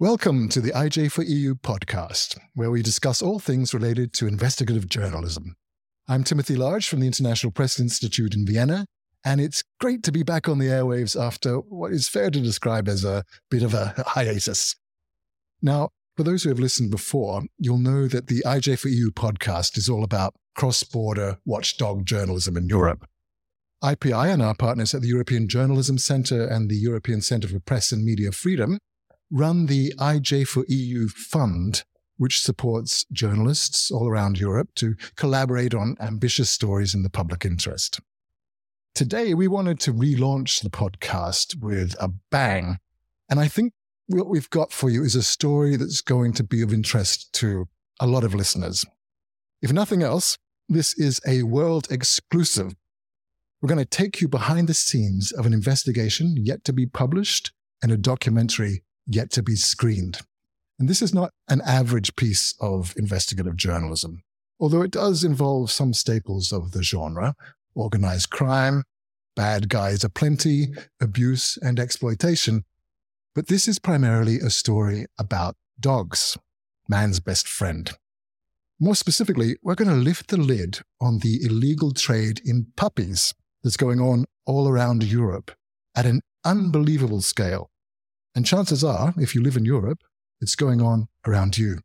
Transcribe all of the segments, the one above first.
Welcome to the IJ for EU podcast, where we discuss all things related to investigative journalism. I'm Timothy Large from the International Press Institute in Vienna, and it's great to be back on the airwaves after what is fair to describe as a bit of a hiatus. Now, for those who have listened before, you'll know that the IJ for EU podcast is all about cross border watchdog journalism in Europe. IPI and our partners at the European Journalism Centre and the European Centre for Press and Media Freedom run the IJ for EU Fund, which supports journalists all around Europe to collaborate on ambitious stories in the public interest. Today, we wanted to relaunch the podcast with a bang. And I think what we've got for you is a story that's going to be of interest to a lot of listeners. If nothing else, this is a world exclusive. We're going to take you behind the scenes of an investigation yet to be published and a documentary yet to be screened. And this is not an average piece of investigative journalism, although it does involve some staples of the genre organized crime, bad guys aplenty, abuse, and exploitation. But this is primarily a story about dogs, man's best friend. More specifically, we're going to lift the lid on the illegal trade in puppies that's going on all around Europe at an unbelievable scale. And chances are, if you live in Europe, it's going on around you.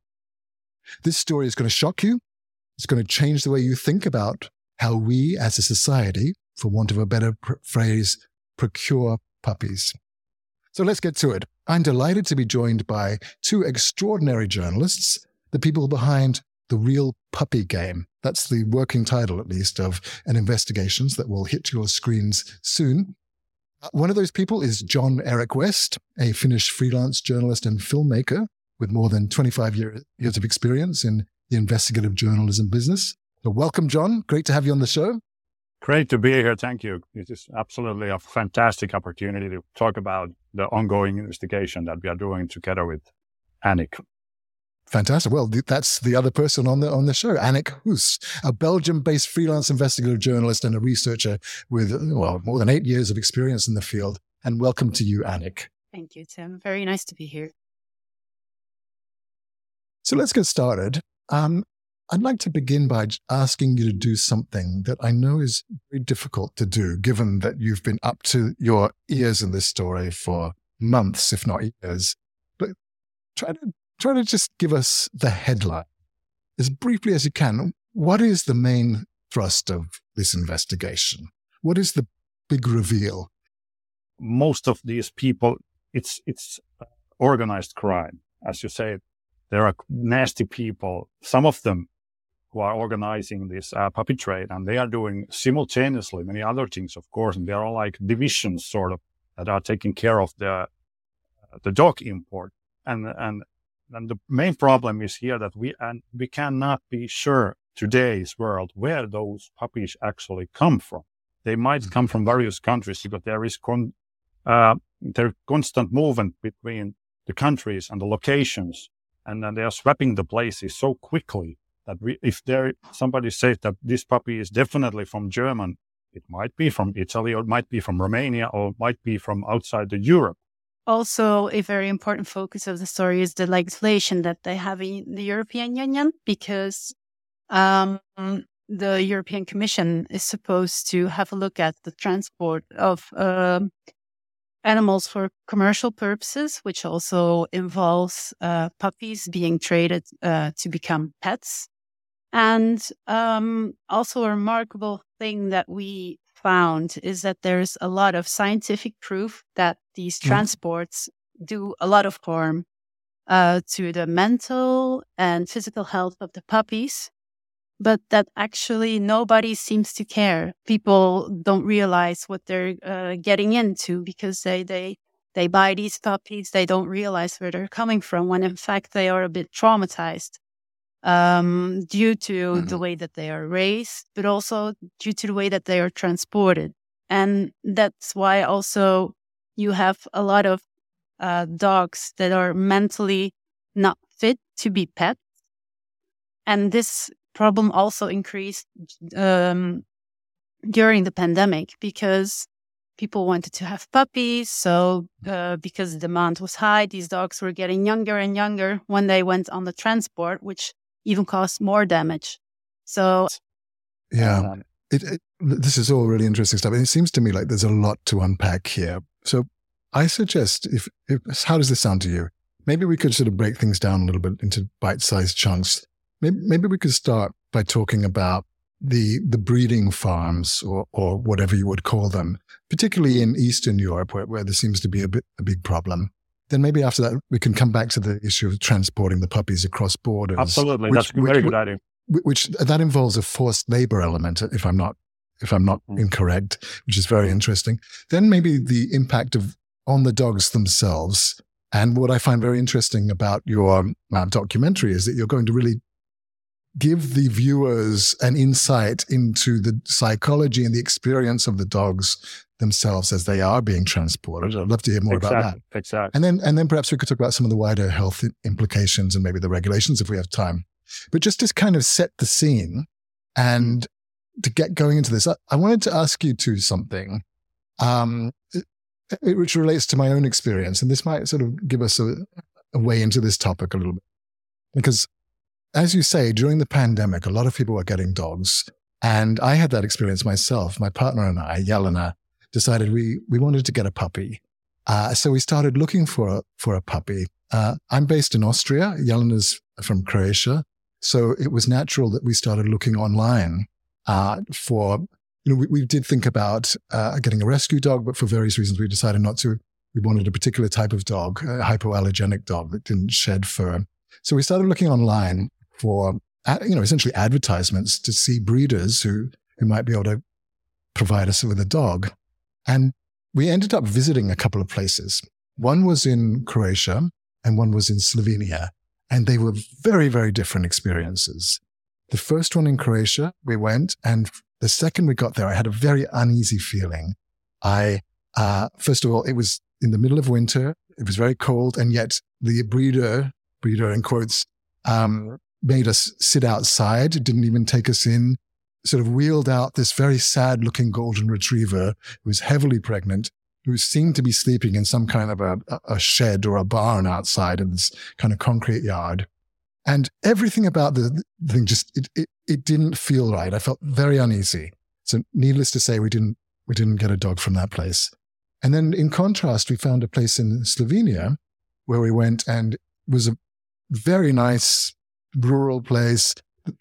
This story is going to shock you. It's going to change the way you think about how we as a society, for want of a better pr- phrase, procure puppies. So let's get to it. I'm delighted to be joined by two extraordinary journalists, the people behind The Real Puppy Game. That's the working title, at least, of an investigations that will hit your screens soon. One of those people is Jon Erik West, a Finnish freelance journalist and filmmaker with more than 25 year, years of experience in the investigative journalism business. So welcome, Jon. Great to have you on the show. Great to be here. Thank you. It is absolutely a fantastic opportunity to talk about the ongoing investigation that we are doing together with Annick. Fantastic. Well, that's the other person on the on the show, Annick Hus, a Belgium-based freelance investigative journalist and a researcher with well more than eight years of experience in the field. And welcome to you, Annick. Thank you, Tim. Very nice to be here. So let's get started. Um, I'd like to begin by asking you to do something that I know is very difficult to do, given that you've been up to your ears in this story for months, if not years. But try to try to just give us the headline as briefly as you can. What is the main thrust of this investigation? What is the big reveal? Most of these people, it's it's organized crime, as you say. There are nasty people. Some of them who are organizing this uh, puppy trade, and they are doing simultaneously many other things, of course. And there are like divisions, sort of, that are taking care of the the dog import. And and and the main problem is here that we and we cannot be sure today's world where those puppies actually come from. They might come from various countries because there is con, uh, there constant movement between the countries and the locations, and then they are swapping the places so quickly that we, if there somebody says that this puppy is definitely from German, it might be from Italy or it might be from Romania or it might be from outside the Europe also a very important focus of the story is the legislation that they have in the European Union because um, the European Commission is supposed to have a look at the transport of uh, animals for commercial purposes, which also involves uh, puppies being traded uh, to become pets. And um, also a remarkable thing that we found is that there's a lot of scientific proof that these mm. transports mm. do a lot of harm uh, to the mental and physical health of the puppies, but that actually nobody seems to care. People don't realize what they're uh, getting into because they they they buy these puppies, they don't realize where they're coming from when in fact they are a bit traumatized um, due to mm-hmm. the way that they are raised, but also due to the way that they are transported. And that's why also you have a lot of uh, dogs that are mentally not fit to be pets. And this problem also increased um, during the pandemic because people wanted to have puppies. So, uh, because the demand was high, these dogs were getting younger and younger when they went on the transport, which even cause more damage. So, yeah, it, it, this is all really interesting stuff. And it seems to me like there's a lot to unpack here. So, I suggest if, if how does this sound to you? Maybe we could sort of break things down a little bit into bite-sized chunks. Maybe, maybe we could start by talking about the the breeding farms or or whatever you would call them, particularly in Eastern Europe, where, where there seems to be a bit a big problem. Then maybe after that we can come back to the issue of transporting the puppies across borders. Absolutely, which, that's a very which, good idea. Which that involves a forced labor element, if I'm not if I'm not mm. incorrect, which is very interesting. Then maybe the impact of on the dogs themselves. And what I find very interesting about your uh, documentary is that you're going to really give the viewers an insight into the psychology and the experience of the dogs themselves as they are being transported. I'd love to hear more exactly, about that. Exactly. And then, and then perhaps we could talk about some of the wider health implications and maybe the regulations if we have time. But just to kind of set the scene and to get going into this, I, I wanted to ask you to something, um, which relates to my own experience. And this might sort of give us a, a way into this topic a little bit. Because as you say, during the pandemic, a lot of people were getting dogs. And I had that experience myself. My partner and I, Jelena, decided we, we wanted to get a puppy. Uh, so we started looking for a, for a puppy. Uh, I'm based in Austria. Jelena's from Croatia. So it was natural that we started looking online uh, for, you know, we, we did think about uh, getting a rescue dog, but for various reasons, we decided not to. We wanted a particular type of dog, a hypoallergenic dog that didn't shed fur. So we started looking online for, you know, essentially advertisements to see breeders who, who might be able to provide us with a dog. And we ended up visiting a couple of places. One was in Croatia and one was in Slovenia. And they were very, very different experiences. The first one in Croatia, we went. And the second we got there, I had a very uneasy feeling. I, uh, first of all, it was in the middle of winter. It was very cold. And yet the breeder, breeder in quotes, um, made us sit outside, didn't even take us in, sort of wheeled out this very sad looking golden retriever who was heavily pregnant, who seemed to be sleeping in some kind of a, a shed or a barn outside in this kind of concrete yard. And everything about the thing just, it, it, it didn't feel right. I felt very uneasy. So needless to say, we didn't, we didn't get a dog from that place. And then in contrast, we found a place in Slovenia where we went and was a very nice rural place.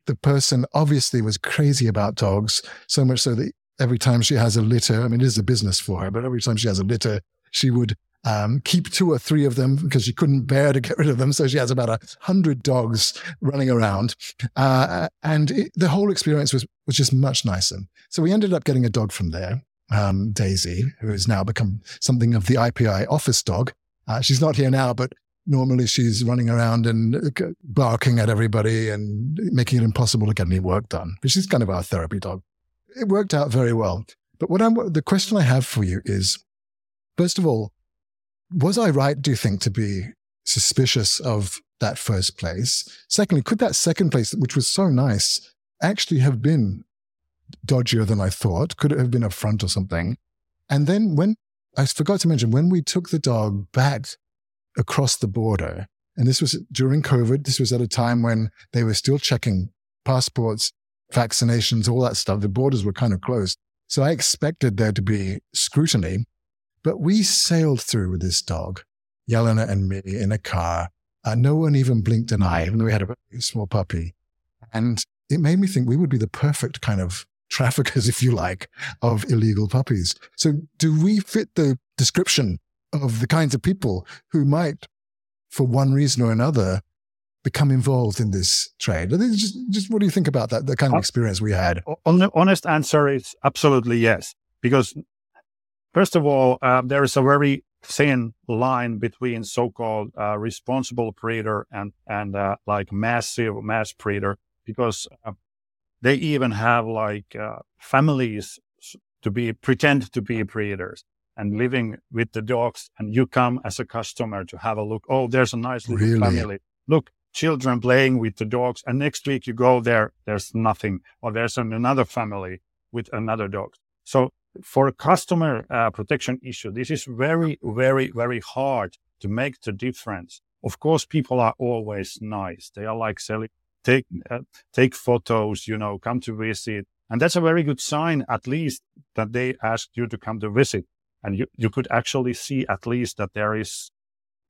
The person obviously was crazy about dogs, so much so that every time she has a litter, I mean, it is a business for her, but every time she has a litter, she would um, keep two or three of them because she couldn't bear to get rid of them. So she has about a hundred dogs running around. Uh, and it, the whole experience was, was just much nicer. So we ended up getting a dog from there, um, Daisy, who has now become something of the IPI office dog. Uh, she's not here now, but normally she's running around and uh, barking at everybody and making it impossible to get any work done. But she's kind of our therapy dog. It worked out very well. But what I'm, the question I have for you is, first of all, was I right, do you think, to be suspicious of that first place? Secondly, could that second place, which was so nice, actually have been dodgier than I thought? Could it have been a front or something? And then when I forgot to mention, when we took the dog back across the border. And this was during COVID. This was at a time when they were still checking passports, vaccinations, all that stuff. The borders were kind of closed. So I expected there to be scrutiny, but we sailed through with this dog, Jelena and me in a car. Uh, no one even blinked an eye, even though we had a small puppy. And it made me think we would be the perfect kind of traffickers, if you like, of illegal puppies. So do we fit the description of the kinds of people who might, for one reason or another, become involved in this trade. Just, just what do you think about that? The kind of uh, experience we had. On the honest answer is absolutely yes. Because first of all, uh, there is a very thin line between so-called uh, responsible breeder and and uh, like massive mass breeder, because uh, they even have like uh, families to be pretend to be breeders and living with the dogs and you come as a customer to have a look. Oh, there's a nice little really? family. Look, children playing with the dogs. And next week you go there, there's nothing. Or there's another family with another dog. So for a customer uh, protection issue, this is very, very, very hard to make the difference. Of course, people are always nice. They are like selling, take, uh, take photos, you know, come to visit. And that's a very good sign, at least that they asked you to come to visit. And you, you could actually see at least that there is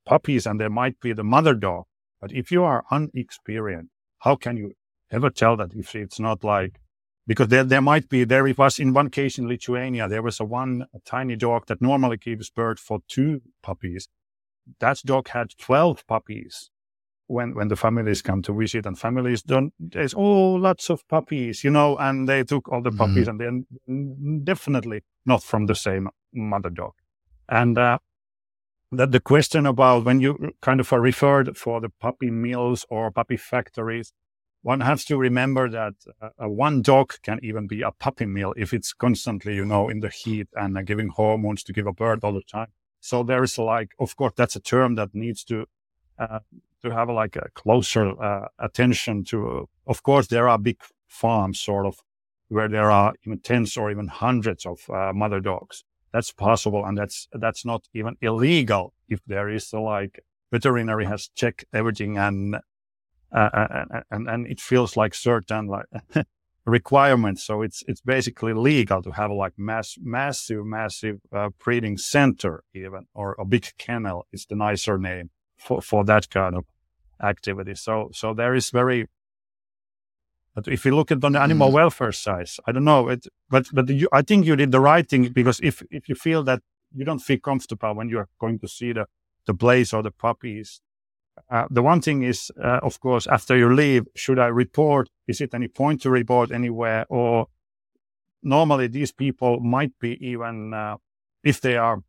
puppies and there might be the mother dog. But if you are unexperienced, how can you ever tell that if it's not like because there, there might be there it was in one case in Lithuania there was a one a tiny dog that normally gives birth for two puppies. That dog had twelve puppies when when the families come to visit and families don't there's oh lots of puppies you know and they took all the mm-hmm. puppies and then definitely not from the same mother dog and uh, that the question about when you kind of are referred for the puppy mills or puppy factories one has to remember that uh, one dog can even be a puppy mill if it's constantly, you know, in the heat and uh, giving hormones to give a birth all the time. So there is like, of course, that's a term that needs to uh, to have like a closer uh, attention to. Of course, there are big farms, sort of, where there are even tens or even hundreds of uh, mother dogs. That's possible, and that's that's not even illegal if there is a, like veterinary has checked everything and uh, uh, uh, and and it feels like certain like requirements. So it's it's basically legal to have like mass massive massive uh, breeding center even or a big kennel is the nicer name for for that kind of activity. So so there is very. But if you look at the animal mm. welfare side, I don't know it, but but you, I think you did the right thing because if if you feel that you don't feel comfortable when you are going to see the the place or the puppies, uh, the one thing is, uh, of course, after you leave, should I report? Is it any point to report anywhere? Or normally these people might be even, uh, if they are,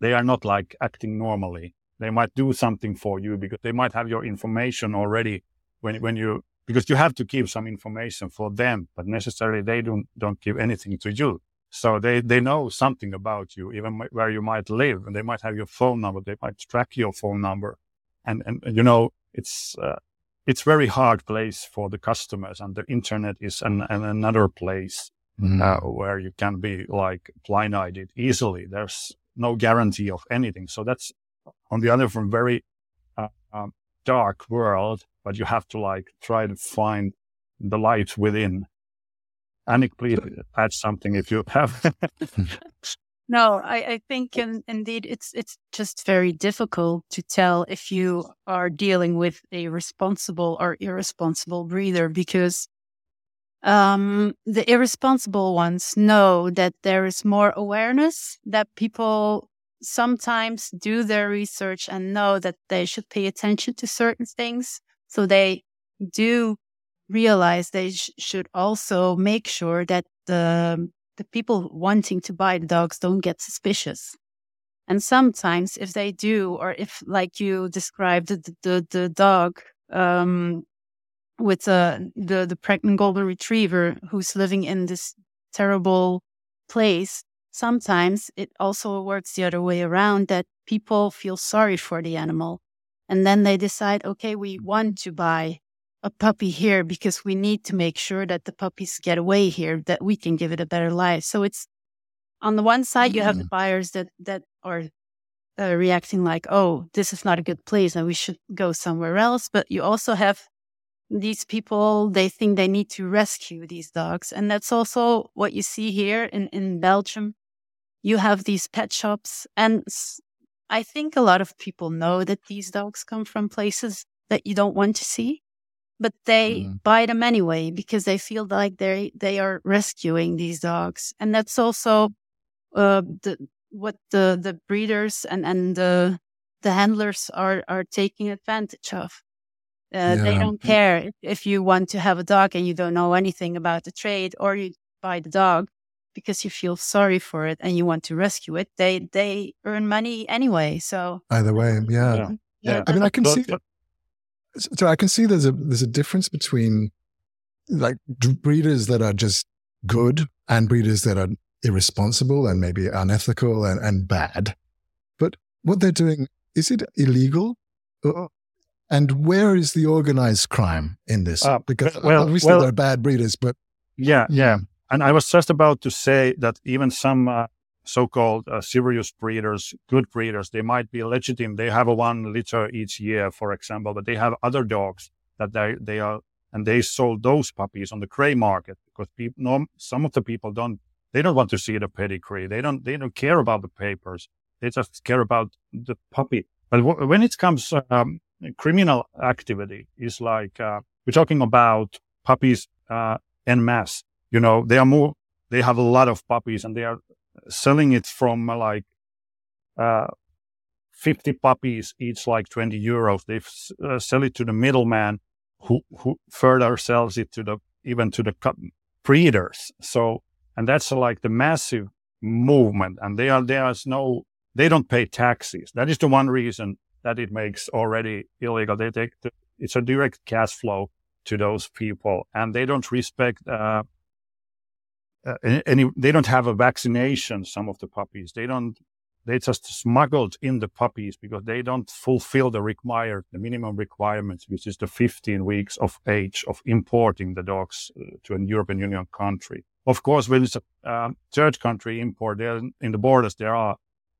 they are not like acting normally. They might do something for you because they might have your information already when, when you, because you have to give some information for them, but necessarily they don't, don't give anything to you. So they, they know something about you, even where you might live and they might have your phone number. They might track your phone number and and you know it's uh, it's very hard place for the customers and the internet is an, an another place mm. uh, where you can be like blindsided easily there's no guarantee of anything so that's on the other from very uh, um, dark world but you have to like try to find the light within Annick, please add something if you have. No, I, I think in, indeed it's it's just very difficult to tell if you are dealing with a responsible or irresponsible breather because um, the irresponsible ones know that there is more awareness that people sometimes do their research and know that they should pay attention to certain things. So they do realize they sh- should also make sure that the the people wanting to buy the dogs don't get suspicious. And sometimes if they do, or if like you described the, the, the dog, um, with uh, the, the pregnant golden retriever who's living in this terrible place, sometimes it also works the other way around that people feel sorry for the animal. And then they decide, okay, we want to buy a puppy here because we need to make sure that the puppies get away here, that we can give it a better life. So it's on the one side, you have the mm. buyers that, that are uh, reacting like, oh, this is not a good place and we should go somewhere else. But you also have these people, they think they need to rescue these dogs. And that's also what you see here in, in Belgium. You have these pet shops. And I think a lot of people know that these dogs come from places that you don't want to see but they mm. buy them anyway because they feel like they they are rescuing these dogs, and that's also uh, the what the the breeders and and the the handlers are are taking advantage of. Uh, yeah. They don't care if you want to have a dog and you don't know anything about the trade, or you buy the dog because you feel sorry for it and you want to rescue it. They they earn money anyway. So either way, um, yeah. yeah. yeah. I mean, I can see so I can see there's a there's a difference between like breeders that are just good and breeders that are irresponsible and maybe unethical and, and bad. But what they're doing is it illegal? Uh, and where is the organized crime in this? Uh, because well, obviously well, they're bad breeders, but yeah, yeah. Hmm. And I was just about to say that even some uh, so-called uh, serious breeders, good breeders, they might be legitimate. They have a one litter each year, for example, but they have other dogs that they, they are, and they sold those puppies on the gray market because some of the people don't, they don't want to see the pedigree. They don't, they don't care about the papers. They just care about the puppy. But w- when it comes, um, criminal activity is like, uh, we're talking about puppies, uh, en masse you know, they are more, they have a lot of puppies and they are selling it from uh, like, uh, 50 puppies, each like 20 euros. They uh, sell it to the middleman who, who further sells it to the, even to the breeders. So, and that's uh, like the massive movement and they are, there's no, they don't pay taxes. That is the one reason that it makes already illegal. They take the, it's a direct cash flow to those people and they don't respect, uh, uh, any they don't have a vaccination some of the puppies. They don't they just smuggled in the puppies because they don't fulfill the required the minimum requirements which is the 15 weeks of age of importing the dogs uh, to a european union country. Of course when it's a uh, third country import there in the borders there are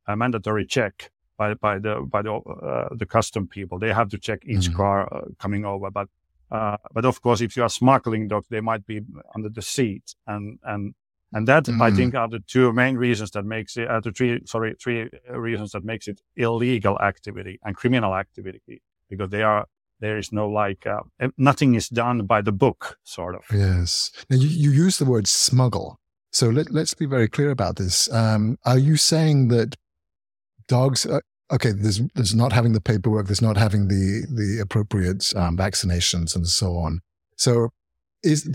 a mandatory check by by the by the uh, the custom people. They have to check each mm-hmm. car uh, coming over but uh, but of course, if you are smuggling dogs, they might be under the seat, and and and that mm. I think are the two main reasons that makes it. Uh, the three sorry three reasons that makes it illegal activity and criminal activity because they are there is no like uh, nothing is done by the book sort of. Yes. Now you, you use the word smuggle, so let let's be very clear about this. Um, are you saying that dogs? Uh, okay, there's there's not having the paperwork, there's not having the the appropriate um, vaccinations and so on. So, is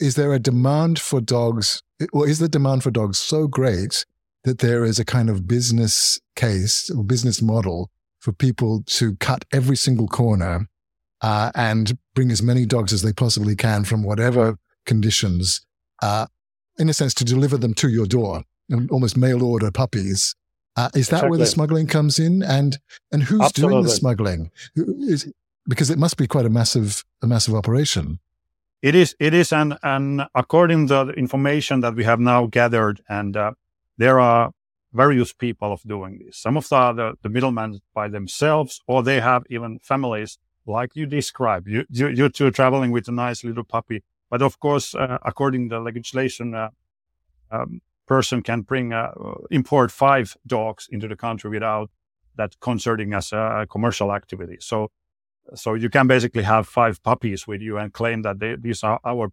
is there a demand for dogs, or is the demand for dogs so great that there is a kind of business case or business model for people to cut every single corner uh, and bring as many dogs as they possibly can from whatever conditions, uh, in a sense, to deliver them to your door, almost mail order puppies uh, is that exactly. where the smuggling comes in? And and who's Absolutely. doing the smuggling? Is, because it must be quite a massive a massive operation. It is. It is, and and according to the information that we have now gathered, and uh, there are various people of doing this. Some of the the, the middlemen by themselves, or they have even families like you described. You you, you two traveling with a nice little puppy, but of course, uh, according to the legislation. Uh, um, person can bring uh, import five dogs into the country without that concerning as a commercial activity. So, so you can basically have five puppies with you and claim that they, these are our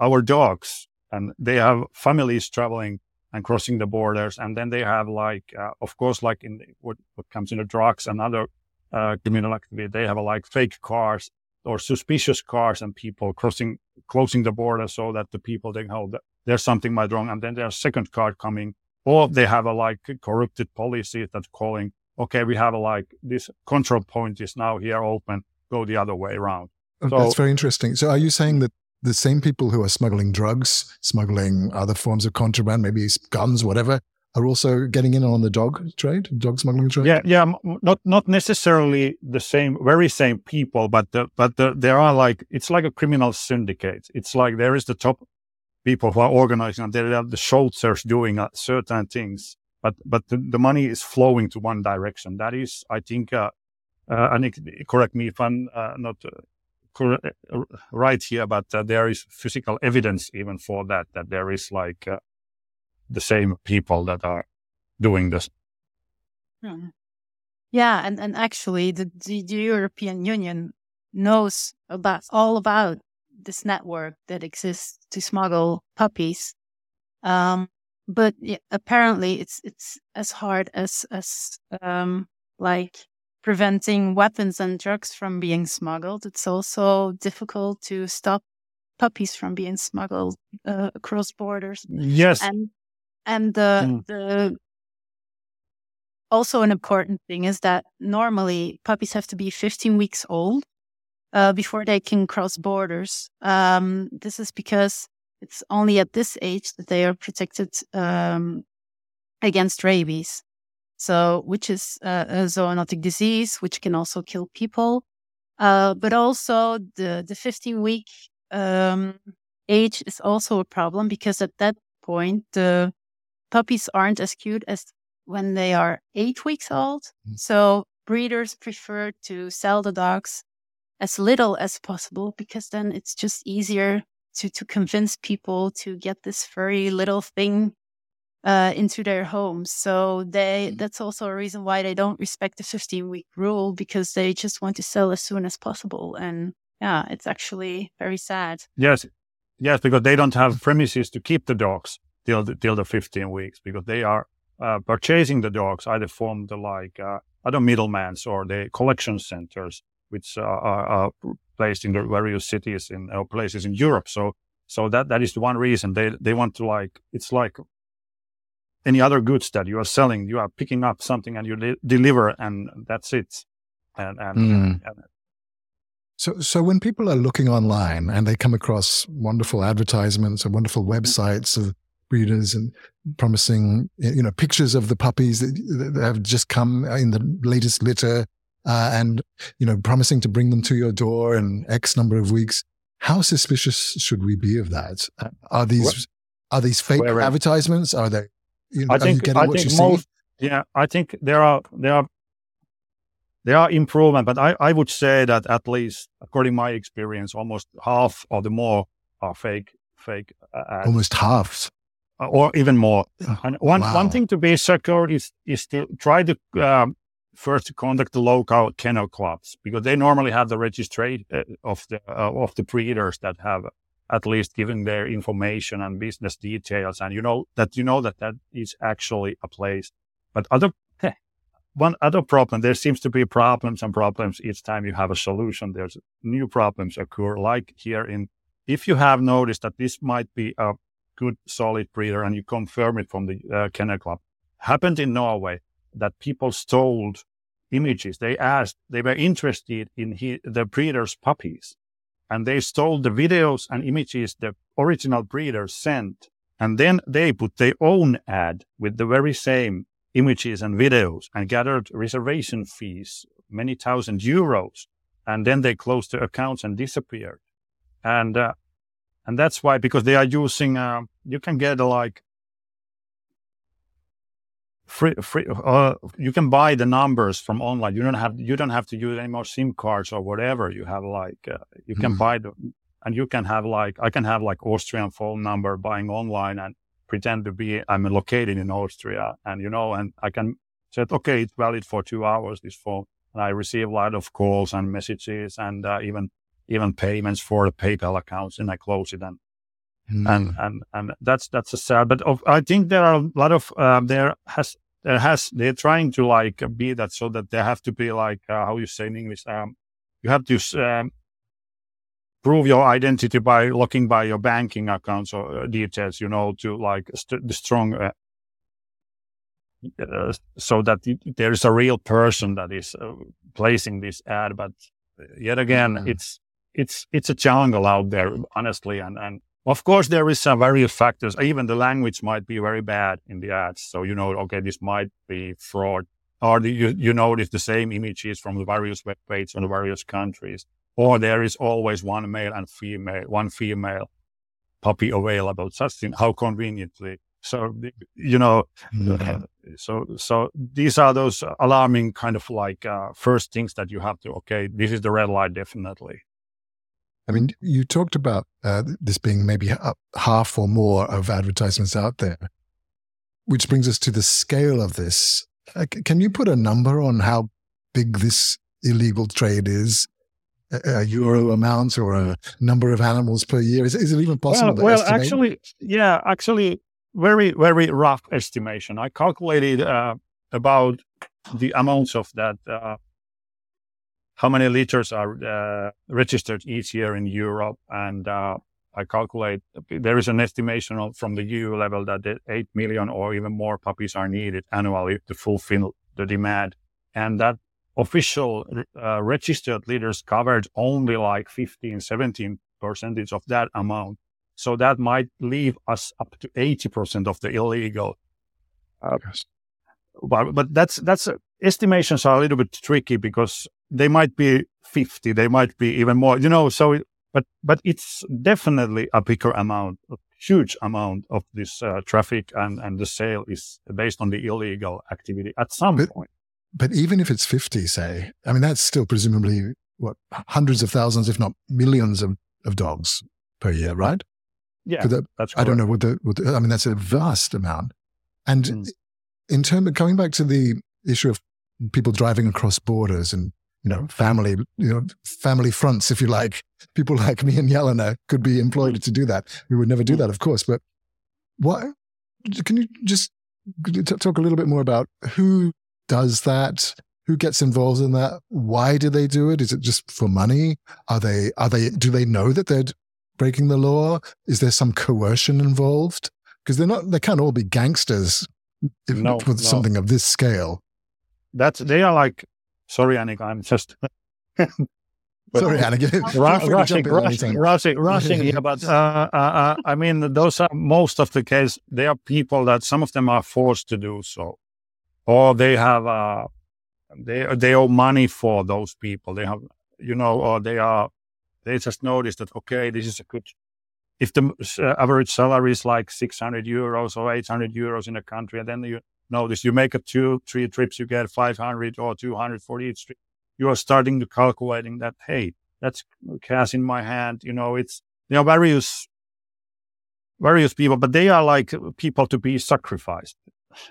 our dogs, and they have families traveling and crossing the borders, and then they have like, uh, of course, like in what what comes in the drugs and other uh, criminal activity, they have like fake cars or suspicious cars and people crossing closing the border so that the people think, oh, there's something might wrong. And then there's second card coming, or they have a like corrupted policy that's calling, okay, we have a like this control point is now here open, go the other way around. Oh, so, that's very interesting. So are you saying that the same people who are smuggling drugs, smuggling other forms of contraband, maybe guns, whatever, are also getting in on the dog trade, dog smuggling trade. Yeah, yeah, not not necessarily the same, very same people, but the, but the, there are like it's like a criminal syndicate. It's like there is the top people who are organizing, and there are the soldiers doing uh, certain things, but but the, the, money is flowing to one direction. That is, I think, uh, uh, and correct me if I'm uh, not. Uh, right here, but there is physical evidence even for that. That there is like the same people that are doing this. Hmm. Yeah, and, and actually, the, the, the European Union knows about all about this network that exists to smuggle puppies. Um, but yeah, apparently, it's it's as hard as as um, like preventing weapons and drugs from being smuggled. It's also difficult to stop puppies from being smuggled uh, across borders. Yes, and and the mm. the also an important thing is that normally puppies have to be 15 weeks old uh, before they can cross borders. Um, this is because it's only at this age that they are protected um, against rabies. So, which is uh, a zoonotic disease, which can also kill people. Uh, but also the, the 15 week um, age is also a problem because at that point, the puppies aren't as cute as when they are eight weeks old. Mm. So breeders prefer to sell the dogs as little as possible because then it's just easier to, to convince people to get this furry little thing uh, into their homes. So they mm. that's also a reason why they don't respect the 15 week rule because they just want to sell as soon as possible. And yeah, it's actually very sad. Yes, yes, because they don't have premises to keep the dogs till the, till the 15 weeks because they are uh, purchasing the dogs either from the like uh, other middlemen or the collection centers which uh, are, are, placed in the various cities in or places in Europe. So so that that is the one reason they they want to like it's like any other goods that you are selling. You are picking up something and you de- deliver, and that's it. And, and, mm. and so, so when people are looking online and they come across wonderful advertisements or wonderful mm-hmm. websites of breeders and promising, you know, pictures of the puppies that, that have just come in the latest litter, uh, and you know, promising to bring them to your door in X number of weeks. How suspicious should we be of that? Uh, are these are these fake Where, advertisements? Are they? You know, I think, I think most, see? yeah, I think there are there are there are improvement, but I, I would say that at least according to my experience, almost half or the more are fake fake ads. Almost half, uh, or even more. And one wow. one thing to be secure is is to try to um, first contact the local kennel clubs because they normally have the registry uh, of the uh, of the breeders that have at least given their information and business details, and you know that you know that that is actually a place. But other one other problem, there seems to be problems and problems each time you have a solution. There's new problems occur, like here in, if you have noticed that this might be a good solid breeder and you confirm it from the uh, kennel club, happened in Norway that people stole images. They asked, they were interested in he, the breeder's puppies and they stole the videos and images the original breeder sent. And then they put their own ad with the very same images and videos and gathered reservation fees, many thousand euros. And then they closed the accounts and disappeared. And, uh, and that's why, because they are using, uh, you can get like free, free, uh, you can buy the numbers from online. You don't have, you don't have to use any more SIM cards or whatever. You have like, uh, you can mm-hmm. buy the, and you can have like, I can have like Austrian phone number buying online and pretend to be I'm located in Austria, and you know, and I can say, okay, it's valid for two hours. This phone, and I receive a lot of calls and messages, and uh, even even payments for the PayPal accounts, and I close it, and mm. and and and that's that's a sad. But of, I think there are a lot of um, there has there has they're trying to like be that so that they have to be like uh, how you say in English. Um, you have to um, prove your identity by looking by your banking accounts or uh, details, you know, to like st- the strong, uh, uh, so that there is a real person that is uh, placing this ad. But uh, yet again, mm-hmm. it's, it's, it's a jungle out there, honestly. And, and of course, there is some various factors. Even the language might be very bad in the ads. So, you know, okay, this might be fraud or the, you, you notice the same images from the various web pages on the various countries or there is always one male and female, one female puppy available. Such thing, how conveniently. So, you know, mm-hmm. so, so these are those alarming kind of like, uh, first things that you have to, okay, this is the red light, definitely. I mean, you talked about uh, this being maybe half or more of advertisements out there, which brings us to the scale of this. Uh, can you put a number on how big this illegal trade is a euro amount or a number of animals per year? Is, is it even possible? Well, well actually, yeah, actually, very very rough estimation. I calculated uh, about the amounts of that. How many liters are uh, registered each year in Europe, and uh, I calculate there is an estimation of, from the EU level that 8 million or even more puppies are needed annually to fulfill the demand. And that official uh, registered leaders covered only like 15, 17 percentage of that amount. So that might leave us up to 80% of the illegal. Uh, but, but that's, that's uh, estimations are a little bit tricky because they might be 50, they might be even more, you know, so but but it's definitely a bigger amount, a huge amount of this uh, traffic and and the sale is based on the illegal activity at some But- point. But even if it's 50, say, I mean, that's still presumably what hundreds of thousands, if not millions of, of dogs per year, right? Yeah, that- that's I don't know what the, what the, I mean, that's a vast amount. And Mm. in terms of coming back to the issue of people driving across borders and, you know, family, you know, family fronts, if you like, people like me and Jelena could be employed to do that. We would never do Mm. that, of course. But what, can you just could you t- talk a little bit more about who does that? Who gets involved in that? Why do they do it? Is it just for money? Are they, are they, do they know that they're breaking the law? Is there some coercion involved? Because they're not, they can't all be gangsters if, No, with no. something of this scale. That's they are like. Sorry, Annika, I'm just Sorry, Anna, get it. Ru- feel free to rushing, rushing, rushing, rushing. Yeah, but uh, uh, uh, I mean, those are most of the case. They are people that some of them are forced to do so, or they have uh, they they owe money for those people. They have, you know, or they are they just notice that okay, this is a good. If the average salary is like 600 euros or 800 euros in a country, and then you notice you make a two, three trips, you get 500 or 200 for each trip. You are starting to calculating that, hey, that's cash in my hand. You know, it's, there are various, various people, but they are like people to be sacrificed,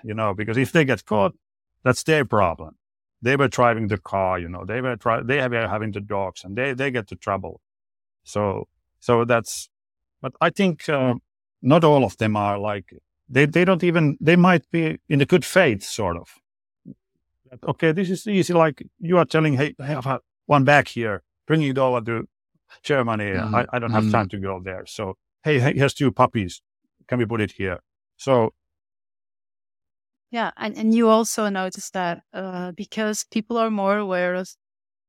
you know, because if they get caught, that's their problem. They were driving the car, you know, they were try, they were having the dogs and they, they get the trouble. So, so that's, but I think, uh, not all of them are like, they, they don't even, they might be in a good faith, sort of. Okay, this is easy. Like you are telling, hey, I have a- one back here, bringing it over to Germany. Mhm. I, I don't have Mhm. time to go there. So, hey, hey, here's two puppies. Can we put it here? So, Yeah, and, and you also notice that uh, because people are more aware of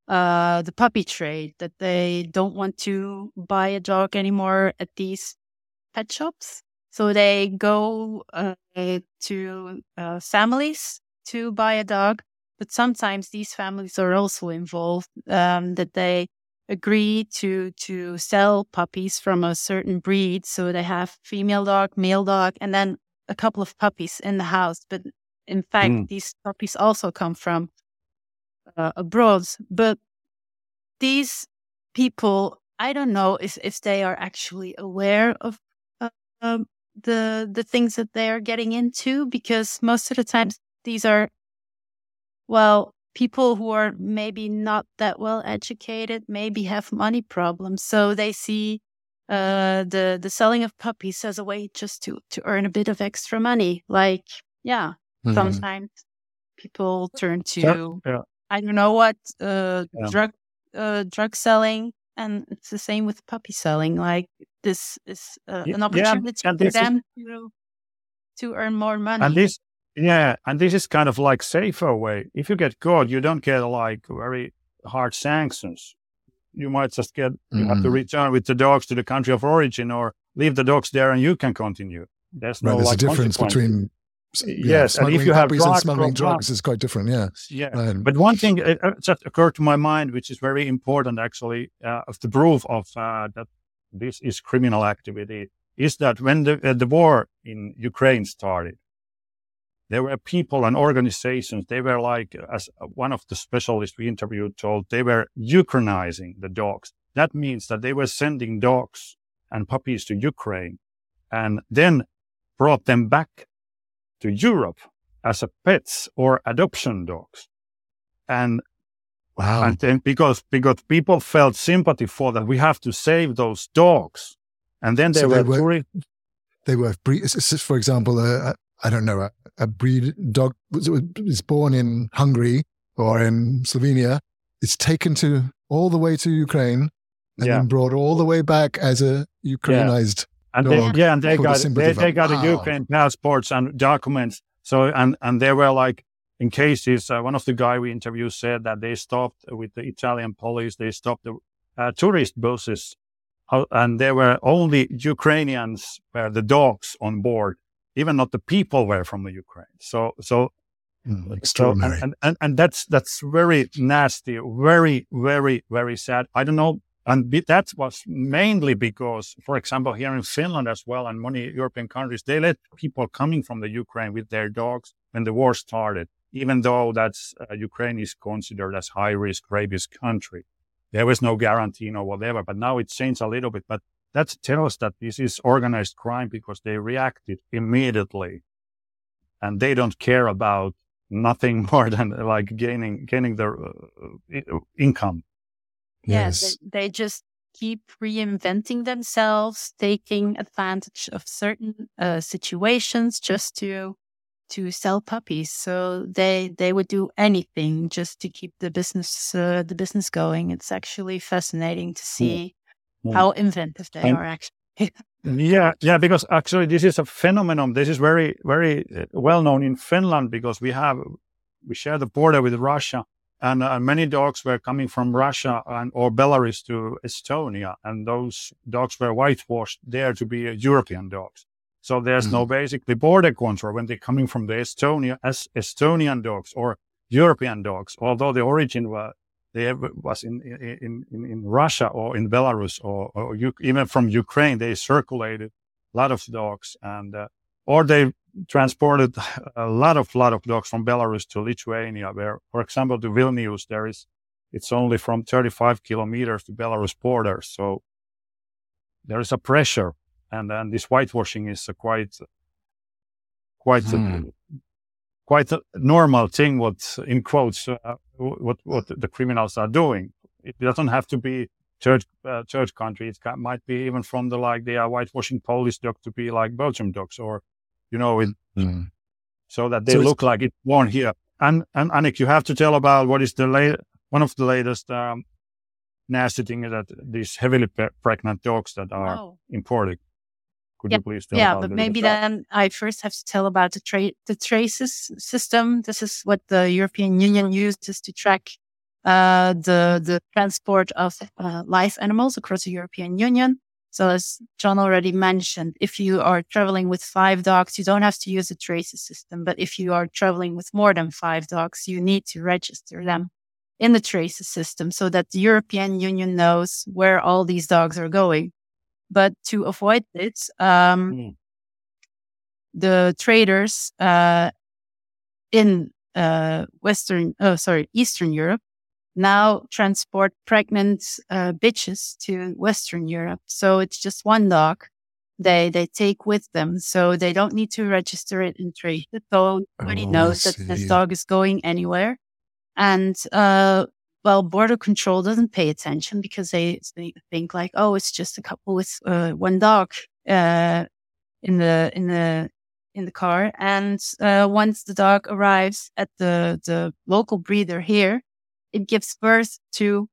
uh, the puppy trade, that they don't want to buy a dog anymore at these pet shops. So they go uh, to uh, families to buy a dog, but sometimes these families are also involved. Um, that they agree to to sell puppies from a certain breed, so they have female dog, male dog, and then a couple of puppies in the house. But in fact, Mm. these puppies also come from uh, abroad. But these people, I don't know if, if they are actually aware of uh, um, the the things that they are getting into, because most of the times these are, well, people who are maybe not that well educated, maybe have money problems, so they see uh, the the selling of puppies as a way just to to earn a bit of extra money. Like, yeah, Mhm. sometimes people turn to yeah. I don't know what uh, Yeah. drug uh, drug selling, and it's the same with puppy selling. Like this is uh, an opportunity and for this is- them to to earn more money. and this, yeah, and this is kind of like safer way. If you get caught, you don't get like very hard sanctions. You might just get, you have to Mhm. return with the dogs to the country of origin or leave the dogs there and you can continue. There's no Right, there's like a difference between s- yeah, Yes, and if you have puppies and drug smuggling pro- drugs is quite different. Yeah, Yeah. Um, But one thing uh, uh, just occurred to my mind, which is very important actually, uh, of the proof of uh, that this is criminal activity, is that when the, uh, the war in Ukraine started, there were people and organizations, they were like, as one of the specialists we interviewed told, they were Ukrainizing the dogs. That means that they were sending dogs and puppies to Ukraine and then brought them back to Europe as a pets or adoption dogs. And wow. and then because because people felt sympathy for that, we have to save those dogs. And then they So they were, were- they were breed, s- s- for example, uh, I don't know, a, a breed dog was, was born in Hungary or in Slovenia. It's taken to all the way to Ukraine and Yeah. then brought all the way back as a Ukrainized. And they, yeah, and they got they, they got Wow. the Ukraine passports and documents. So and and they were like in cases. Uh, one of the guy we interviewed said that they stopped with the Italian police. They stopped the uh, tourist buses, How- and there were only Ukrainians were the dogs on board. Even not the people were from the Ukraine. So so Mm, So, extraordinary. and, and, and, and that's, that's very nasty, very, very, very sad. I don't know And that was mainly because, for example, here in Finland as well, and many European countries, they let people coming from the Ukraine with their dogs when the war started, even though that's uh, Ukraine is considered as high risk rabies country. There was no guarantee or whatever, but now it changed a little bit. But that tells that this is organized crime because they reacted immediately and they don't care about nothing more than like gaining, gaining their uh, income Yes. Yeah, they, they, just keep reinventing themselves, taking advantage of certain uh, situations just to to sell puppies. So they they would do anything just to keep the business uh, the business going. It's actually fascinating to see yeah. how inventive they and, are actually. yeah, yeah, because actually this is a phenomenon. This is very very uh, well known in Finland because we have we share the border with Russia and uh, many dogs were coming from Russia and, or Belarus to Estonia, and those dogs were whitewashed there to be uh, European dogs. So there's mm-hmm. no basically border control when they're coming from the Estonia as Estonian dogs or European dogs, although the origin was they was in, in, in, in Russia or in Belarus or, or even from Ukraine, they circulated a lot of dogs and, uh, or they transported a lot of lot of dogs from Belarus to Lithuania, where, for example, to Vilnius, there is it's only from 35 kilometers to Belarus border, so there is a pressure, and then this whitewashing is a quite quite hmm. a, quite a normal thing. What in quotes, uh, what what the criminals are doing. It doesn't have to be third uh, third country. It might be even from the like they are whitewashing Polish dog to be like Belgium dogs or you know, it, mm. so that they so look like it's born here. And, and Annick, you have to tell about what is the late, one of the latest um, nasty things that these heavily pe- pregnant dogs that are oh. imported. Could yeah. you please tell Yeah, but maybe then I first have to tell about the, tra- the traces system. This is what the European Union uses to track uh, the the transport of uh, live animals across the European Union. So as Jon already mentioned, if you are traveling with five dogs, you don't have to use a traces system. But if you are traveling with more than five dogs, you need to register them in the traces system so that the European Union knows where all these dogs are going. But to avoid it, um, mm. the traders uh, in uh, Western, oh, sorry, Eastern Europe now transport pregnant uh, bitches to Western Europe. So it's just one dog they they take with them, so they don't need to register it in trade. So nobody oh, knows that this dog is going anywhere. And uh, well, border control doesn't pay attention because they, they think like, oh, it's just a couple with uh, one dog uh, in the in the in the car. And uh, once the dog arrives at the the local breeder here, it gives birth to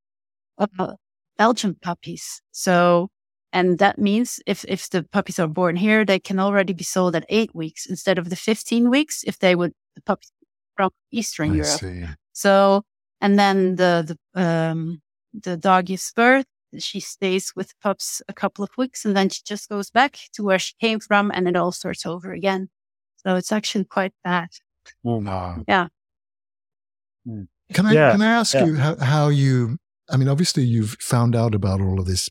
uh, Belgian puppies. So, and that means if, if the puppies are born here, they can already be sold at eight weeks instead of the 15 weeks if they would, the puppies from Eastern I Europe. See. So, and then the, the, um, the dog gives birth. She stays with pups a couple of weeks and then she just goes back to where she came from and it all starts over again. So it's actually quite bad. Oh, no. Yeah. Hmm. Can I yeah. can I ask yeah. you how, how you? I mean, obviously you've found out about all of this,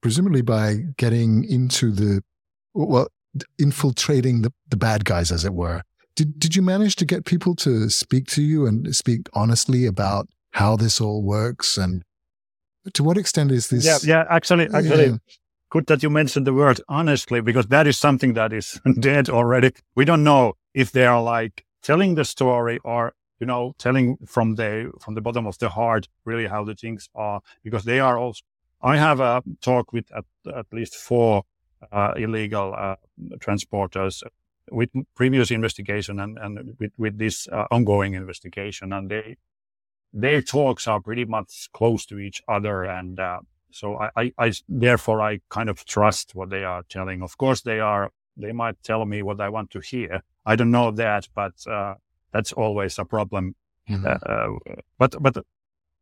presumably by getting into the well, infiltrating the, the bad guys, as it were. Did did you manage to get people to speak to you and speak honestly about how this all works and to what extent is this? Yeah, yeah. Actually, actually, yeah. good that you mentioned the word honestly because that is something that is dead already. We don't know if they are like telling the story or you know, telling from the from the bottom of the heart really how the things are because they are also. I have a talk with at, at least four uh, illegal uh, transporters with previous investigation and, and with, with this uh, ongoing investigation, and they their talks are pretty much close to each other, and uh, so I, I, I therefore I kind of trust what they are telling. Of course, they are they might tell me what I want to hear. I don't know that, but uh, that's always a problem. Mm-hmm. Uh, but but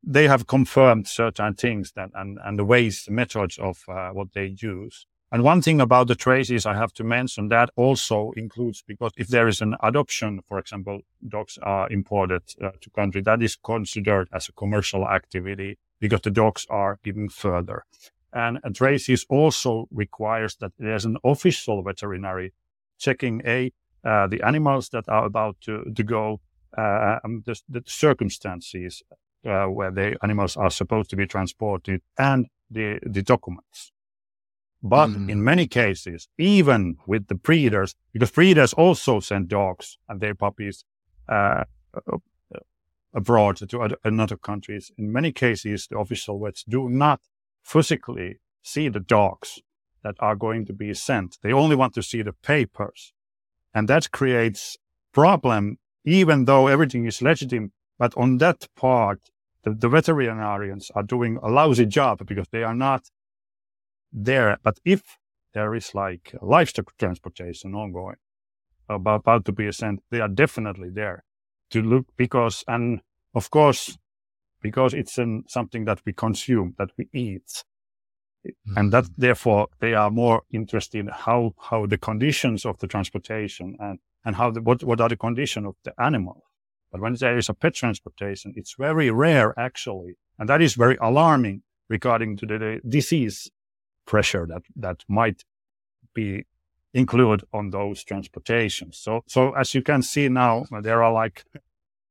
they have confirmed certain things that and and the ways, the methods of uh, what they use. And one thing about the traces I have to mention that also includes because if there is an adoption, for example, dogs are imported uh, to country, that is considered as a commercial activity because the dogs are even further. And traces also requires that there's an official veterinary checking a uh, the animals that are about to, to go, uh, um, the, the, circumstances uh, where the animals are supposed to be transported and the, the documents. But mm. in many cases, even with the breeders, because breeders also send dogs and their puppies uh, abroad to other, other countries, in many cases, the official vets do not physically see the dogs that are going to be sent. They only want to see the papers. And that creates problem, even though everything is legitimate. But on that part, the, the veterinarians are doing a lousy job because they are not there. But if there is like livestock transportation ongoing, about, about to be sent, they are definitely there to look because, and of course, because it's an, something that we consume, that we eat. Mm-hmm. And that therefore they are more interested in how, how the conditions of the transportation and, and how the, what, what are the conditions of the animal. But when there is a pet transportation, it's very rare actually. And that is very alarming regarding to the, the disease pressure that, that might be included on those transportations. So, so as you can see now, there are like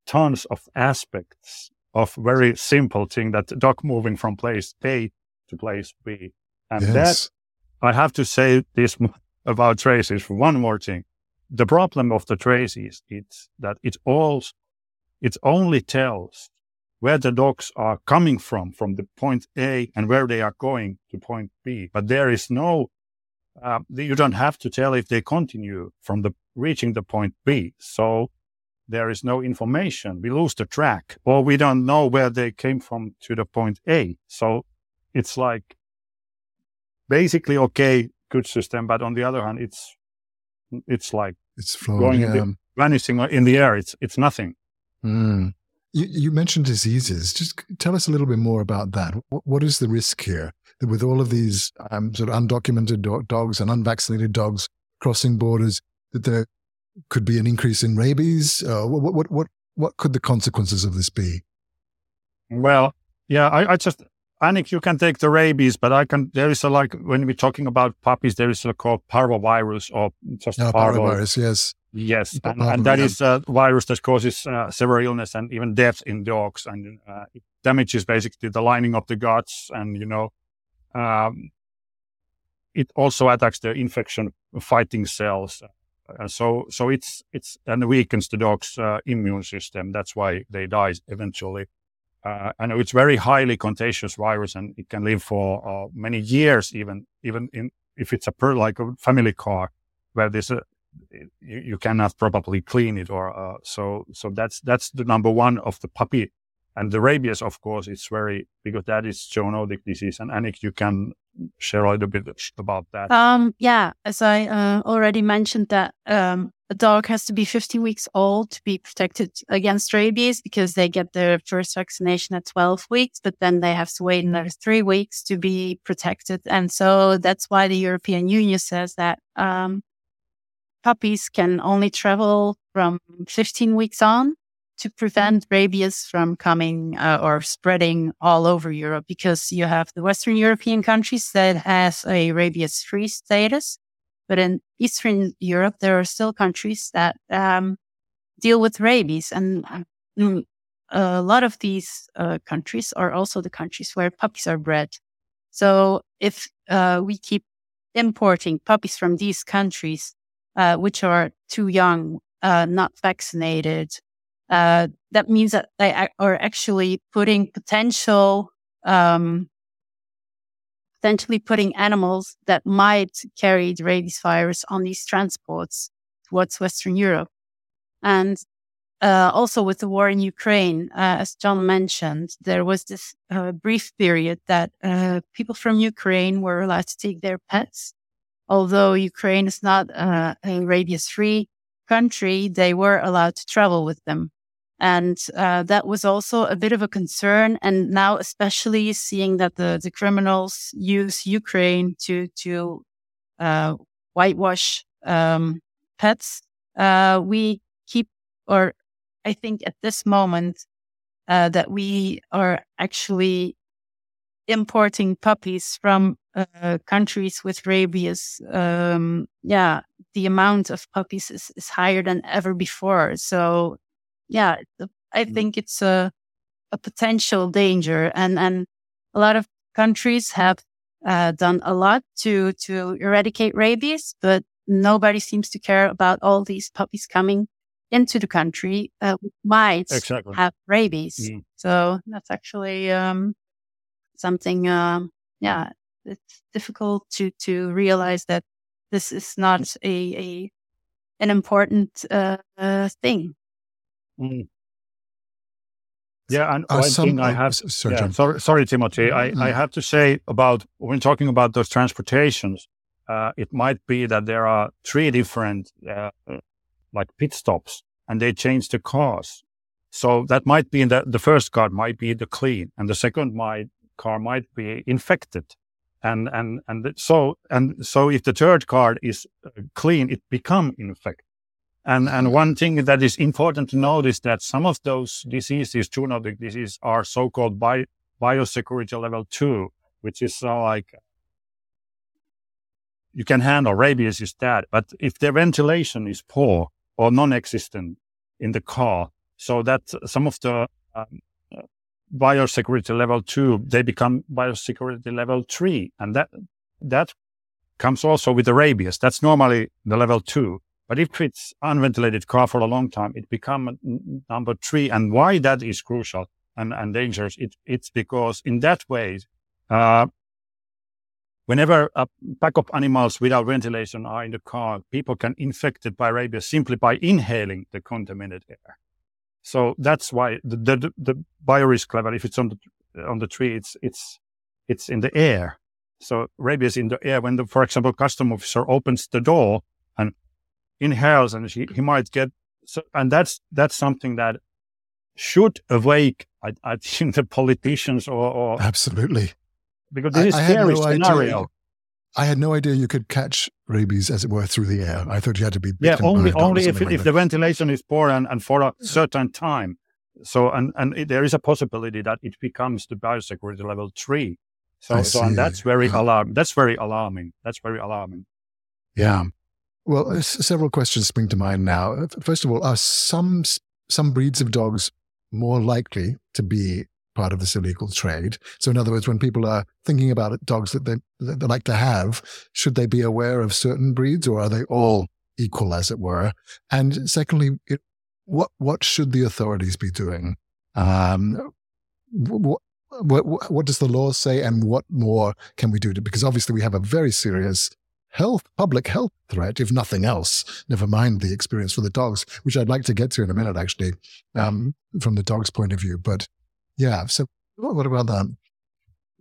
tons of aspects of very simple thing that dog moving from place A to place B. And yes. that, I have to say this about traces for one more thing. The problem of the traces is that it all, it only tells where the dogs are coming from, from the point A and where they are going to point B. But there is no, uh, you don't have to tell if they continue from the reaching the point B. So there is no information. We lose the track or we don't know where they came from to the point A. So it's like basically okay, good system. But on the other hand, it's, it's like it's flowing, yeah. the, vanishing in the air. It's, it's nothing. Mm. You, you, mentioned diseases. Just tell us a little bit more about that. what, what is the risk here that with all of these um, sort of undocumented do- dogs and unvaccinated dogs crossing borders, that there could be an increase in rabies? Uh, what, what, what, what could the consequences of this be? Well, yeah, I, I just, Annick, you can take the rabies, but I can, there is a like, when we're talking about puppies, there is a called parvovirus or just no, parvo. parvovirus, yes. Yes, and, and that is a virus that causes uh, severe illness and even death in dogs, and uh, it damages basically the lining of the guts, and you know, um, it also attacks the infection fighting cells. Uh, so, so it's, it's, and weakens the dog's uh, immune system. That's why they die eventually. Uh, and it's very highly contagious virus and it can live for uh, many years, even, even in, if it's a per, like a family car where this a, you, you cannot probably clean it or, uh, so, so that's, that's the number one of the puppy and the rabies, of course, it's very, because that is zoonotic disease. And Annick, you can share a little bit about that. Um, yeah, as I uh, already mentioned that um, a dog has to be 15 weeks old to be protected against rabies because they get their first vaccination at 12 weeks, but then they have to wait another three weeks to be protected. And so that's why the European Union says that um, puppies can only travel from 15 weeks on to prevent rabies from coming uh, or spreading all over Europe because you have the Western European countries that has a rabies free status. But in Eastern Europe, there are still countries that um, deal with rabies. And um, a lot of these uh, countries are also the countries where puppies are bred. So if uh, we keep importing puppies from these countries, uh, which are too young, uh, not vaccinated, uh, that means that they are actually putting potential, um, potentially putting animals that might carry the rabies virus on these transports towards Western Europe. And uh, also with the war in Ukraine, uh, as Jon mentioned, there was this uh, brief period that uh, people from Ukraine were allowed to take their pets. Although Ukraine is not uh, a rabies free country, they were allowed to travel with them. And uh, that was also a bit of a concern. And now, especially seeing that the, the criminals use Ukraine to, to uh, whitewash um, pets, uh, we keep, or I think at this moment, uh, that we are actually importing puppies from uh, countries with rabies, um, yeah, the amount of puppies is, is higher than ever before. So, yeah, I mm. think it's a a potential danger, and and a lot of countries have uh, done a lot to to eradicate rabies, but nobody seems to care about all these puppies coming into the country uh, might exactly. have rabies. Mm. So that's actually um, something. Um, yeah, it's difficult to to realize that this is not a, a an important uh, uh, thing. Mm. Yeah, and uh, one some, thing I have, sorry, yeah, sorry, sorry, Timothy, mm-hmm. I, I have to say about when talking about those transportations, uh, it might be that there are three different uh, like pit stops, and they change the cars. So that might be that the first car might be the clean, and the second might car might be infected, and and and so and so if the third car is uh, clean, it become infected. And, and one thing that is important to note is that some of those diseases, zoonotic diseases, are so-called bi- biosecurity level two, which is uh, like you can handle rabies is that. But if the ventilation is poor or non-existent in the car, so that some of the um, biosecurity level two, they become biosecurity level three. And that, that comes also with the rabies. That's normally the level two. But if it's unventilated car for a long time, it becomes number three. And why that is crucial and, and dangerous, it, it's because in that way, uh, whenever a pack of animals without ventilation are in the car, people can infected by rabies simply by inhaling the contaminated air. So that's why the, the, the biorisk level, if it's on the, on the tree, it's, it's, it's in the air. So rabies in the air. When the, for example, custom officer opens the door and inhales and he, he might get so and that's that's something that should awake I, I think the politicians or, or absolutely because this I, is scary no scenario. Idea. I had no idea you could catch rabies, as it were, through the air. I thought you had to be yeah, only only if like if the ventilation is poor and, and for a certain time. So and and it, there is a possibility that it becomes the biosecurity level three. So so and that's very uh-huh. alarming. That's very alarming. That's very alarming. Yeah. Well, several questions spring to mind now. Uh, first of all, are some some breeds of dogs more likely to be part of this illegal trade? So, in other words, when people are thinking about dogs that they, that they like to have, should they be aware of certain breeds, or are they all equal, as it were? And secondly, it, what what should the authorities be doing? Um, what, what, what does the law say, and what more can we do? To, because obviously, we have a very serious health, public health threat, if nothing else. Never mind the experience for the dogs, which I'd like to get to in a minute, actually, um, from the dog's point of view. But yeah, so what about that?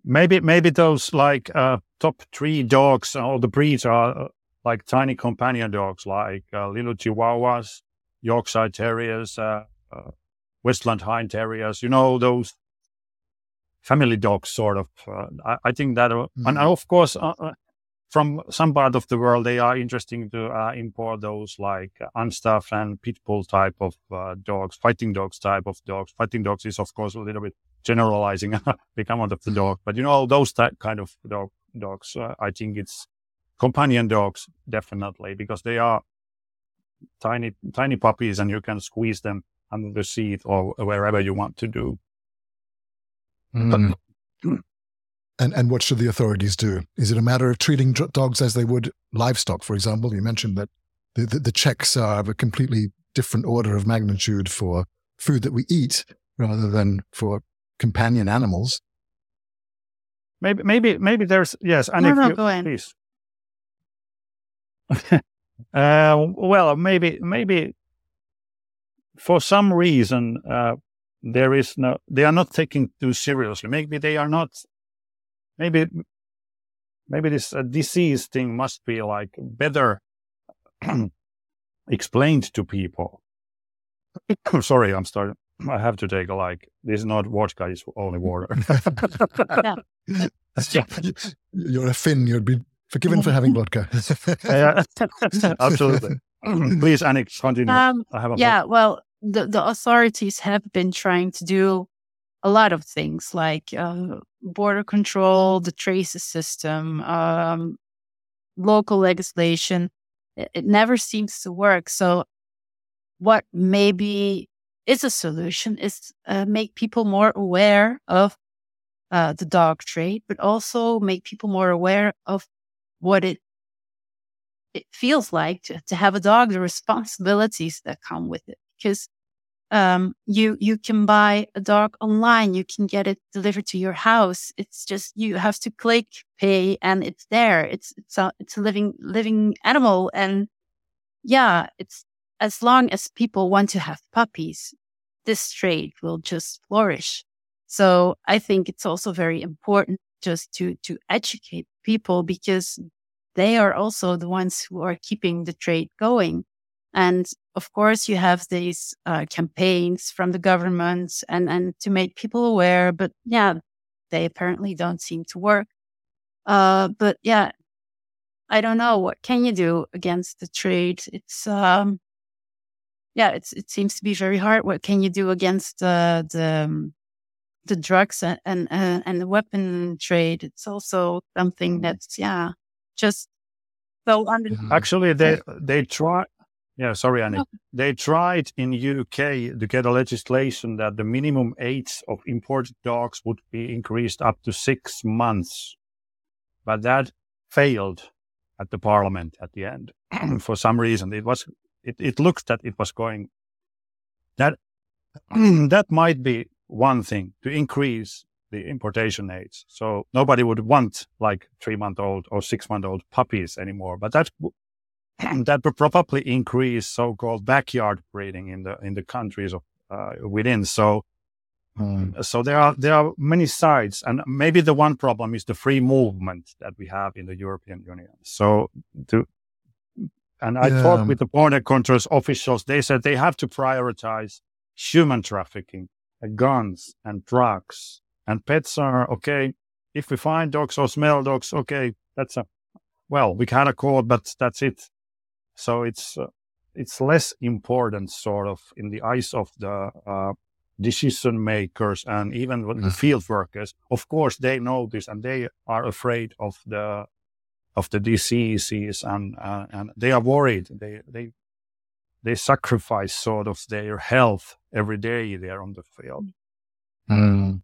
Maybe, maybe those like uh, top three dogs, all the breeds are uh, like tiny companion dogs, like uh, little Chihuahuas, Yorkshire Terriers, uh, uh, West Highland Terriers. You know those family dogs, sort of. Uh, I, I, think that, mm-hmm. and of course, from some part of the world, they are interesting to uh, import those like Amstaff and pit bull type of uh, dogs, fighting dogs type of dogs. Fighting dogs is, of course, a little bit generalizing the amount of the dog, but you know, those type kind of dog, dogs, uh, I think it's companion dogs, definitely, because they are tiny, tiny puppies and you can squeeze them under the seat or wherever you want to do. Mm. But, and, and what should the authorities do? Is it a matter of treating dogs as they would livestock, for example? You mentioned that the, the, the checks are of a completely different order of magnitude for food that we eat rather than for companion animals. Maybe, maybe, maybe there's yes. And no, no, you, go ahead. Please. uh, well, maybe, maybe for some reason uh, there is no. They are not taking too seriously. Maybe they are not maybe maybe this uh, disease thing must be like better explained to people. Sorry, I'm starting. I have to take a like. This is not vodka; it's only water. You're a Finn. You'd be forgiven for having vodka. yeah, absolutely. Please, Annick, continue. Um, yeah, well, the, the authorities have been trying to do a lot of things like uh, border control, the traces system, um, local legislation. It, it never seems to work. So, what maybe is a solution is uh, make people more aware of uh, the dog trade, but also make people more aware of what it it feels like to, to have a dog, the responsibilities that come with it. Because um, you you can buy a dog online, you can get it delivered to your house. It's just you have to click pay, and it's there. It's it's a it's a living living animal, and yeah, it's as long as people want to have puppies, this trade will just flourish. So I think it's also very important just to, to educate people because they are also the ones who are keeping the trade going. And of course, you have these uh, campaigns from the government and, and to make people aware, but yeah, they apparently don't seem to work. Uh, but yeah, I don't know. What can you do against the trade? It's, um, yeah, it's, it seems to be very hard. What can you do against uh, the, um, the drugs and and, uh, and the weapon trade. It's also something mm-hmm. that's yeah, just so under. Mm-hmm. Actually, they they try. Yeah, sorry, Annie. Oh. They tried in UK to get a legislation that the minimum age of imported dogs would be increased up to six months, but that failed at the parliament at the end for some reason. It was it, it looks that it was going that that might be one thing to increase the importation age. So nobody would want like three month old or six month old puppies anymore. But that that would probably increase so called backyard breeding in the in the countries of uh, within. So mm. so there are there are many sides, and maybe the one problem is the free movement that we have in the European Union. So to and I yeah. talked with the border controls officials. They said they have to prioritize human trafficking guns and drugs and pets are okay. If we find dogs or smell dogs, okay, that's a, well, we kind of caught, but that's it. So it's, uh, it's less important sort of in the eyes of the, uh, decision makers and even mm. the field workers. Of course, they know this and they are afraid of the, of the diseases and, uh, and they are worried. They, they, they sacrifice sort of their health every day there on the field. Mm.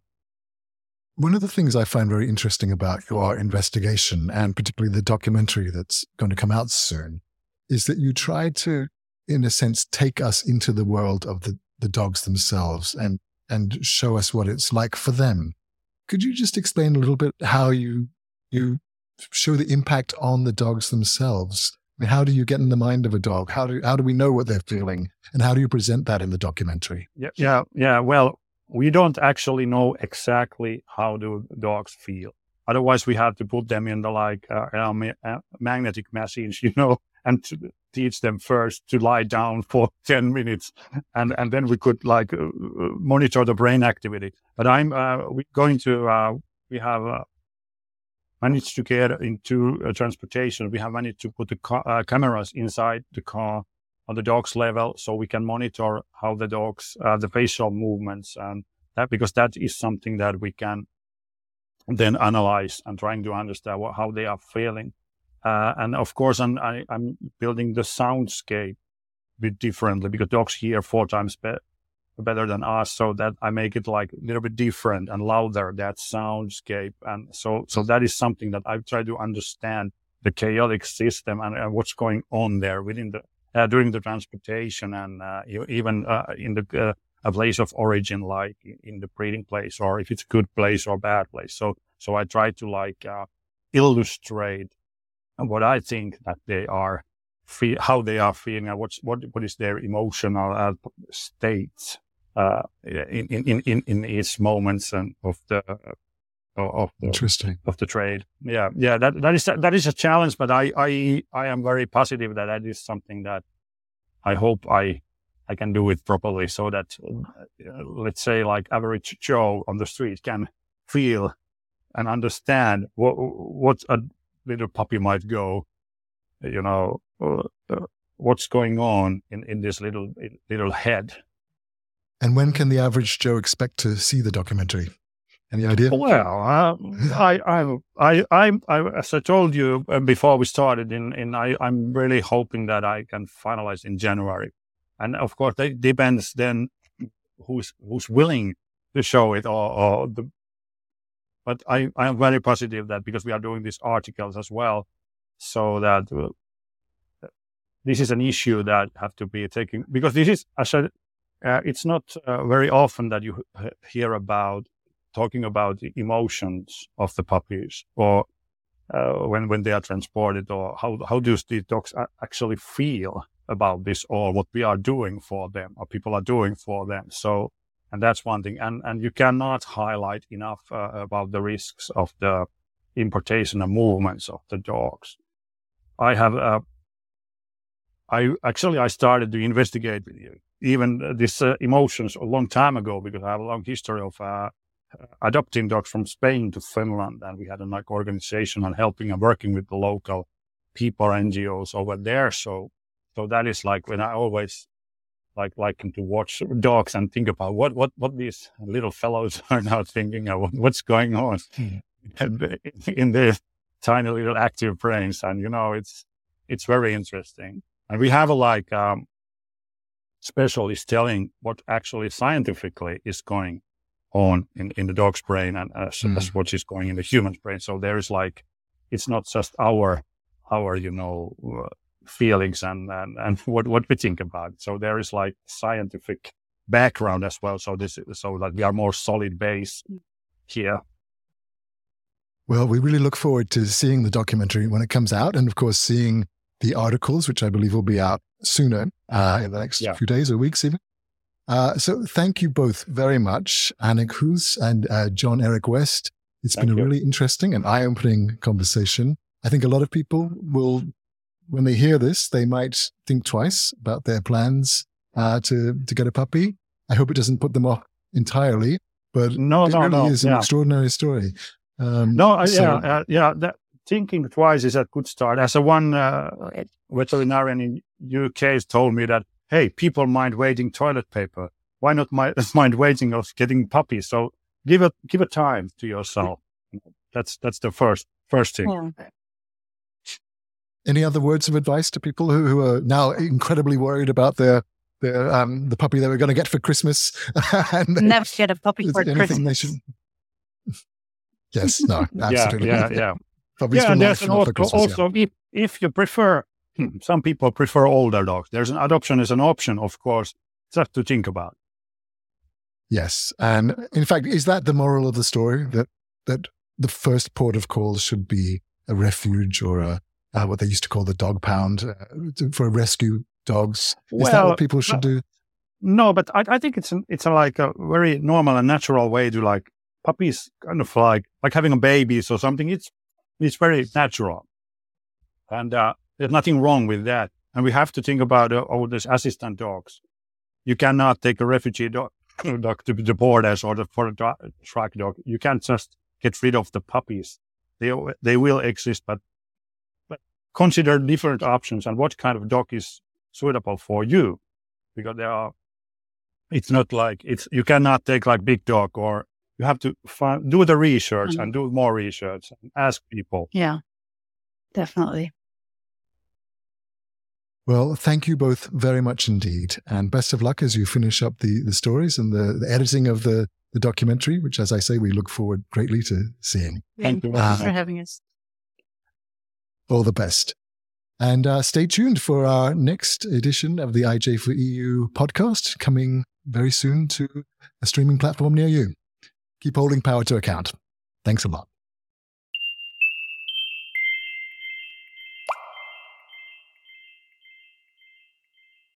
One of the things I find very interesting about your investigation, and particularly the documentary that's going to come out soon, is that you try to, in a sense, take us into the world of the, the dogs themselves and, and show us what it's like for them. Could you just explain a little bit how you, you show the impact on the dogs themselves I mean, how do you get in the mind of a dog? How do how do we know what they're feeling, and how do you present that in the documentary? Yeah, yeah, yeah. Well, we don't actually know exactly how do dogs feel. Otherwise, we have to put them in the like uh, magnetic machines, you know, and teach them first to lie down for 10 minutes and, and then we could like uh, monitor the brain activity. But I'm, uh, going to, uh, we have uh, managed to get into uh, transportation. We have managed to put the ca- uh, cameras inside the car on the dog's level so we can monitor how the dogs, uh, the facial movements and that, because that is something that we can then analyze and trying to understand what, how they are feeling. Uh, and of course, I'm, I, i am building the soundscape a bit differently because dogs hear four times better better than us so that I make it like a little bit different and louder, that soundscape. And so, so that is something that I try to understand the chaotic system and, and what's going on there within the, uh, during the transportation and, uh, even, uh, in the, uh, a place of origin, like in the breeding place or if it's a good place or bad place. So, so I try to like, uh, illustrate what I think that they are, feel, how they are feeling and what's, what, what is their emotional uh, state uh, in, in, in, in its moments and of the, of the, Interesting. of the trade. Yeah. Yeah. That, that is, that is a challenge, but I, I, I am very positive that that is something that I hope I, I can do it properly so that, uh, let's say like average Joe on the street can feel and understand what, what a little puppy might go, you know, uh, uh, what's going on in, in this little, little head And when can the average Joe expect to see the documentary? Any idea? Well, uh, I, I, I, I, I, as I told you uh, before we started, in, in I, I'm really hoping that I can finalize in January, and of course, it depends then who's who's willing to show it, or, or the. But I, I am very positive that because we are doing these articles as well, so that uh, this is an issue that have to be taken because this is, as I, uh, it's not uh, very often that you hear about talking about the emotions of the puppies or uh, when when they are transported or how how do these dogs actually feel about this or what we are doing for them or people are doing for them. So and that's one thing. And and you cannot highlight enough uh, about the risks of the importation and movements of the dogs. I have uh, i actually i started to investigate even these uh, emotions a long time ago because i have a long history of uh, adopting dogs from Spain to Finland, and we had an like organization on helping and working with the local people NGOs over there. So, so that is like when I always like liking to watch dogs and think about what what what these little fellows are now thinking of what's going on mm. in their tiny little active brains, and you know it's it's very interesting. And we have a like um, specialist telling what actually scientifically is going on in, in the dog's brain and as, mm. as what is going in the human's brain. So there is like, it's not just our, our, you know, uh, feelings and, and, and what, what we think about. So there is like scientific background as well. So this, so that we are more solid base mm. here. Well, we really look forward to seeing the documentary when it comes out. And of course, seeing the articles, which I believe will be out sooner, uh, in the next yeah. few days or weeks even. Uh, so thank you both very much, Annick Hus and uh, Jon Erik West. It's thank been a you. really interesting and eye-opening conversation. I think a lot of people will, when they hear this, they might think twice about their plans uh, to to get a puppy. I hope it doesn't put them off entirely, but no, it no, really no. is an yeah. extraordinary story. Um, no, so, yeah, uh, yeah. That, thinking twice is a good start. As a one uh, veterinarian in UK has told me that hey, people mind waiting toilet paper. Why not mind mind waiting of getting puppies? So give it give a time to yourself. That's that's the first first thing. Yeah. Any other words of advice to people who, who are now incredibly worried about their their um, the puppy they were going to get for Christmas? and Never get a puppy for Christmas. Should... yes, no, absolutely. Yeah, yeah, yeah. yeah, and there's also, also yeah. if, if you prefer Hmm. some people prefer older dogs. There's an adoption is an option, of course. Just to think about. Yes, and in fact, is that the moral of the story that that the first port of call should be a refuge or a uh, what they used to call the dog pound uh, for rescue dogs? Is well, that what people should do? No, but I, I think it's an, it's a, like a very normal and natural way to like puppies, kind of like like having a baby or something. It's it's very natural, and uh, there's nothing wrong with that. And we have to think about uh, all these assistant dogs. You cannot take a refugee dog, dog to the borders or the, for a track dog. You can't just get rid of the puppies. They, they will exist, but consider different options and what kind of dog is suitable for you. Because there are, it's not like it's, you cannot take like big dog or you have to find, do the research mm-hmm. and do more research and ask people. Yeah, definitely. Well, thank you both very much indeed. And best of luck as you finish up the, the stories and the, the editing of the, the documentary, which, as I say, we look forward greatly to seeing. Thank you uh, for having us. All the best. And uh, stay tuned for our next edition of the IJ for EU podcast coming very soon to a streaming platform near you. Keep holding power to account. Thanks a lot.